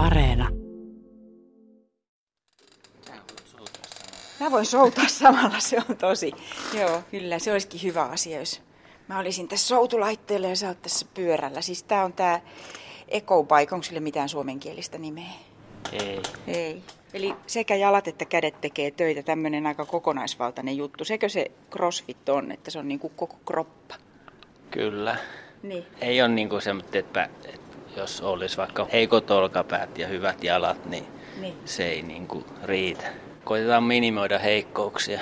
Areena. Mä voin soutaa samalla, se on tosi. Joo, kyllä, se olisikin hyvä asia, jos mä olisin tässä soutulaitteella ja sä oot tässä pyörällä. Siis tää on tää Ecobike, onko sille mitään suomenkielistä nimeä? Ei. Ei. Eli sekä jalat että kädet tekee töitä, tämmöinen aika kokonaisvaltainen juttu. Sekö se crossfit on, että se on niin kuin koko kroppa? Kyllä. Niin. Ei ole niinku semmoinen, että, että jos olisi vaikka heikot olkapäät ja hyvät jalat, niin, Niin. se ei niinku riitä. Koitetaan minimoida heikkouksia.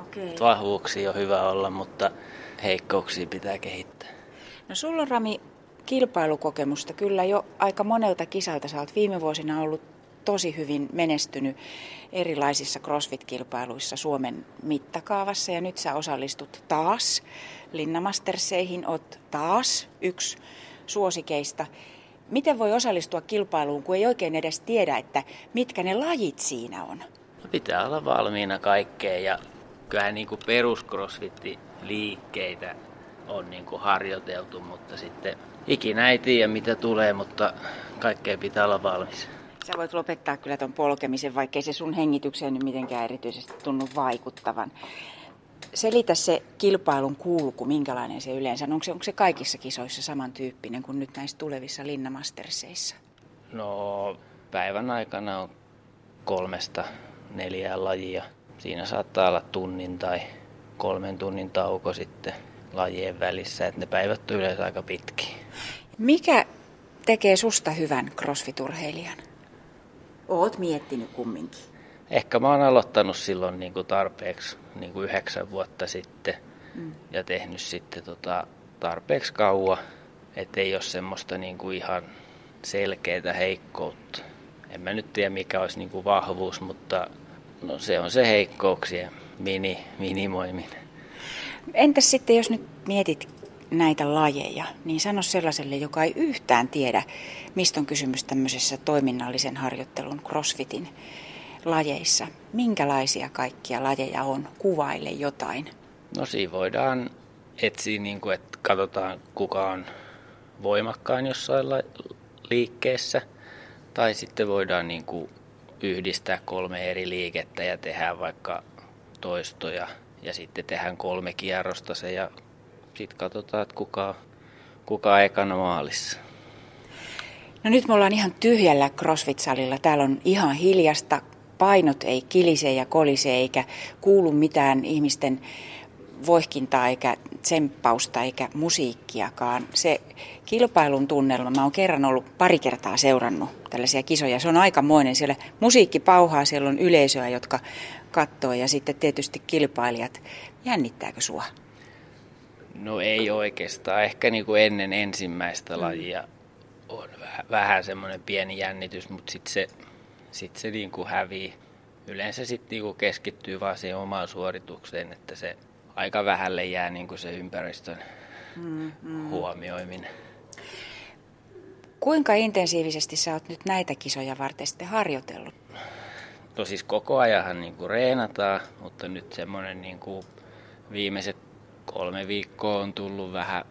Okei. Vahvuuksia on hyvä olla, mutta heikkouksia pitää kehittää. No sulla on Rami kilpailukokemusta kyllä jo aika monelta kisalta. Sä oot viime vuosina ollut tosi hyvin menestynyt erilaisissa CrossFit-kilpailuissa Suomen mittakaavassa ja nyt sä osallistut taas Linnamasterseihin, oot taas yksi suosikeista. Miten voi osallistua kilpailuun, kun ei oikein edes tiedä, että mitkä ne lajit siinä on? No pitää olla valmiina kaikkeen ja kyllähän niinku peruscrossfit-liikkeitä on niinku harjoiteltu, mutta sitten ikinä ei tiedä mitä tulee, mutta kaikkeen pitää olla valmis. Sä voit lopettaa kyllä ton polkemisen, vaikkei se sun hengitykseen nyt mitenkään erityisesti tunnu vaikuttavan. Selitä se kilpailun kulku, minkälainen se yleensä on. Onko se, onko se kaikissa kisoissa samantyyppinen kuin nyt näissä tulevissa Linnamasterseissa? No päivän aikana on kolmesta neljään lajia. Siinä saattaa olla tunnin tai kolmen tunnin tauko sitten lajien välissä, että ne päivät on yleensä aika pitkiä. Mikä tekee susta hyvän crossfit-urheilijan? Oot miettinyt kumminkin. Ehkä mä oon aloittanut silloin niin kuin tarpeeksi niin kuin yhdeksän vuotta sitten mm. ja tehnyt sitten tota tarpeeksi kauan, ettei ole semmoista niin kuin ihan selkeää heikkoutta. En mä nyt tiedä mikä olisi niin kuin vahvuus, mutta no se on se heikkouksien mini, minimoiminen. Entäs sitten, jos nyt mietit näitä lajeja, niin sano sellaiselle, joka ei yhtään tiedä, mistä on kysymys tämmöisessä toiminnallisen harjoittelun crossfitin lajeissa. Minkälaisia kaikkia lajeja on? Kuvaile jotain. No siinä voidaan etsiä, niin kuin, että katsotaan kuka on voimakkain jossain la- liikkeessä. Tai sitten voidaan niin kuin, yhdistää kolme eri liikettä ja tehdä vaikka toistoja. Ja sitten tehdään kolme kierrosta se ja sitten katsotaan, että kuka, kuka ekana maalissa. No nyt me ollaan ihan tyhjällä CrossFit-salilla. Täällä on ihan hiljasta. Painot ei kilise ja kolise eikä kuulu mitään ihmisten voihkintaa eikä tsemppausta eikä musiikkiakaan. Se kilpailun tunnelma, mä oon kerran ollut pari kertaa seurannut tällaisia kisoja. Se on aikamoinen. Siellä musiikki pauhaa, siellä on yleisöä, jotka katsoo ja sitten tietysti kilpailijat. Jännittääkö sua? No ei oikeastaan. Ehkä niin kuin ennen ensimmäistä lajia on vähän, semmoinen pieni jännitys, mutta sitten se, sit se niin kuin hävii. Yleensä sitten niin kuin keskittyy vaan siihen omaan suoritukseen, että se aika vähälle jää niin kuin se ympäristön mm, mm. huomioiminen. Kuinka intensiivisesti sä oot nyt näitä kisoja varten sitten harjoitellut? No siis koko ajan niin kuin reenataan, mutta nyt semmoinen niin kuin viimeiset kolme viikkoa on tullut vähän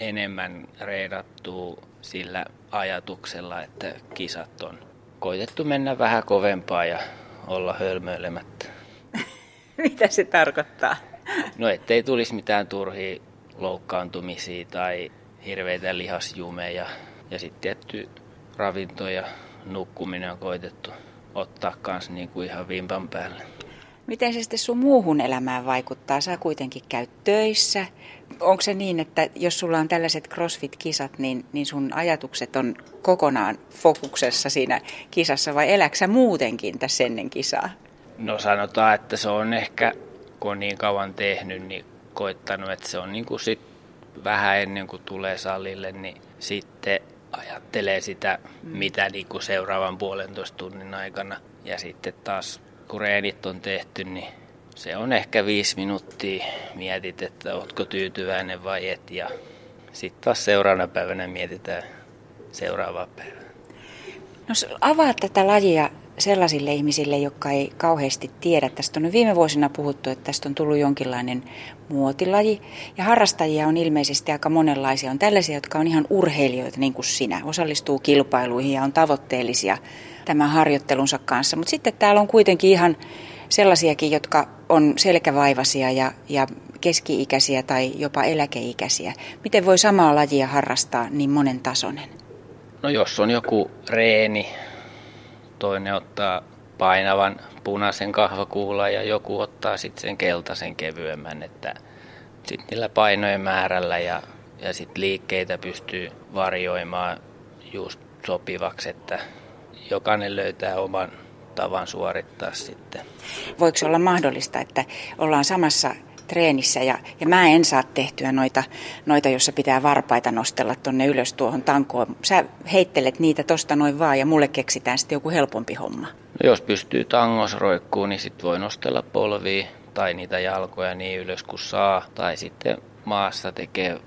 enemmän reenattua sillä ajatuksella, että kisat on koitettu mennä vähän kovempaa ja olla hölmöilemättä. Mitä se tarkoittaa? No ettei tulisi mitään turhia loukkaantumisia tai hirveitä lihasjumeja. Ja sitten tietty ravinto ja nukkuminen on koitettu ottaa kanssa niin kuin ihan vimpan päälle. Miten se sitten sun muuhun elämään vaikuttaa? Sä kuitenkin käyt töissä. Onko se niin, että jos sulla on tällaiset CrossFit-kisat, niin, niin sun ajatukset on kokonaan fokuksessa siinä kisassa vai eläksä muutenkin tässä ennen kisaa? No sanotaan, että se on ehkä, kun on niin kauan tehnyt, niin koittanut, että se on niin kuin sit vähän ennen kuin tulee salille, niin sitten ajattelee sitä, mitä niin kuin seuraavan puolentoista tunnin aikana. Ja sitten taas kun reenit on tehty, niin se on ehkä viisi minuuttia. Mietit, että ootko tyytyväinen vai et. Ja sitten taas seuraavana päivänä mietitään seuraavaa päivää. No avaa tätä lajia sellaisille ihmisille, jotka ei kauheasti tiedä. Tästä on viime vuosina puhuttu, että tästä on tullut jonkinlainen muotilaji. Ja harrastajia on ilmeisesti aika monenlaisia. On tällaisia, jotka on ihan urheilijoita, niin kuin sinä. Osallistuu kilpailuihin ja on tavoitteellisia tämän harjoittelunsa kanssa. Mutta sitten täällä on kuitenkin ihan sellaisiakin, jotka on selkävaivaisia ja, ja keski-ikäisiä tai jopa eläkeikäisiä. Miten voi samaa lajia harrastaa niin monen tasoinen? No jos on joku reeni, toinen ottaa painavan punaisen kahvakuulan ja joku ottaa sitten sen keltaisen kevyemmän, että sitten niillä painojen määrällä ja, ja sitten liikkeitä pystyy varjoimaan just sopivaksi, että jokainen löytää oman tavan suorittaa sitten. Voiko olla mahdollista, että ollaan samassa treenissä ja, ja mä en saa tehtyä noita, noita, jossa pitää varpaita nostella tonne ylös tuohon tankoon. Sä heittelet niitä tosta noin vaan ja mulle keksitään sitten joku helpompi homma. No jos pystyy tangos roikkuun, niin sitten voi nostella polvia tai niitä jalkoja niin ylös kuin saa. Tai sitten maassa tekee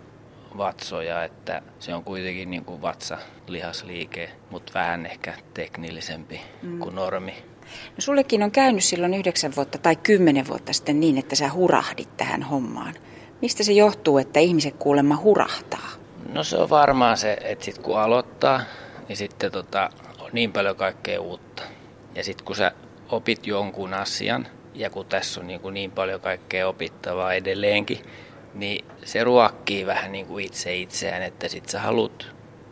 vatsoja, että se on kuitenkin niin kuin vatsa lihasliike, mutta vähän ehkä teknillisempi mm. kuin normi. No sullekin on käynyt silloin yhdeksän vuotta tai kymmenen vuotta sitten niin, että sä hurahdit tähän hommaan. Mistä se johtuu, että ihmiset kuulemma hurahtaa? No se on varmaan se, että sit kun aloittaa, niin sitten tota, on niin paljon kaikkea uutta. Ja sitten kun sä opit jonkun asian, ja kun tässä on niin, kuin niin paljon kaikkea opittavaa edelleenkin, niin se ruokkii vähän niin kuin itse itseään, että sit sä haluat,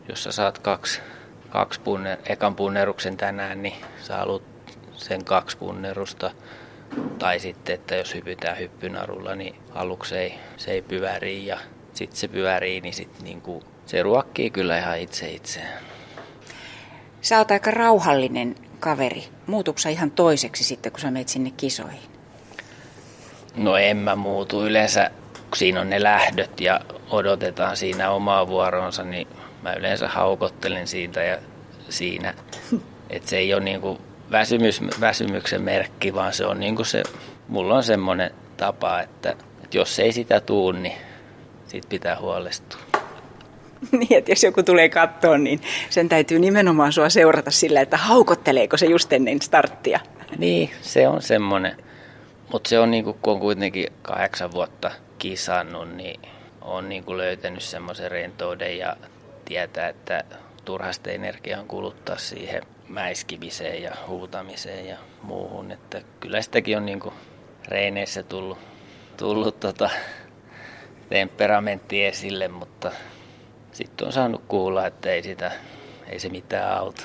jos sä saat kaksi, kaksi punner, ekan punneruksen tänään, niin sä haluat sen kaksi punnerusta. Tai sitten, että jos hypytään hyppynarulla, niin aluksi ei, se ei pyörii ja sitten se pyörii, niin sit niinku, se ruokkii kyllä ihan itse itseään. Sä oot aika rauhallinen kaveri. Muutuksa ihan toiseksi sitten, kun sä menet sinne kisoihin? No en mä muutu. Yleensä siinä on ne lähdöt ja odotetaan siinä omaa vuoronsa, niin mä yleensä haukottelen siitä ja siinä. Että se ei ole niinku väsymys, väsymyksen merkki, vaan se on niin kuin se, mulla on semmoinen tapa, että, että jos ei sitä tuu, niin siitä pitää huolestua. Niin, että jos joku tulee kattoon, niin sen täytyy nimenomaan sua seurata sillä, että haukotteleeko se just ennen starttia. Niin, se on semmoinen. Mutta se on niin kuin, kun on kuitenkin kahdeksan vuotta kisannut, niin on niin kuin löytänyt semmoisen rentouden ja tietää, että turhasta energiaa kuluttaa siihen mäiskimiseen ja huutamiseen ja muuhun. Että kyllä sitäkin on niin reineissä tullut, tullut tota temperamentti esille, mutta sitten on saanut kuulla, että ei, sitä, ei se mitään auta.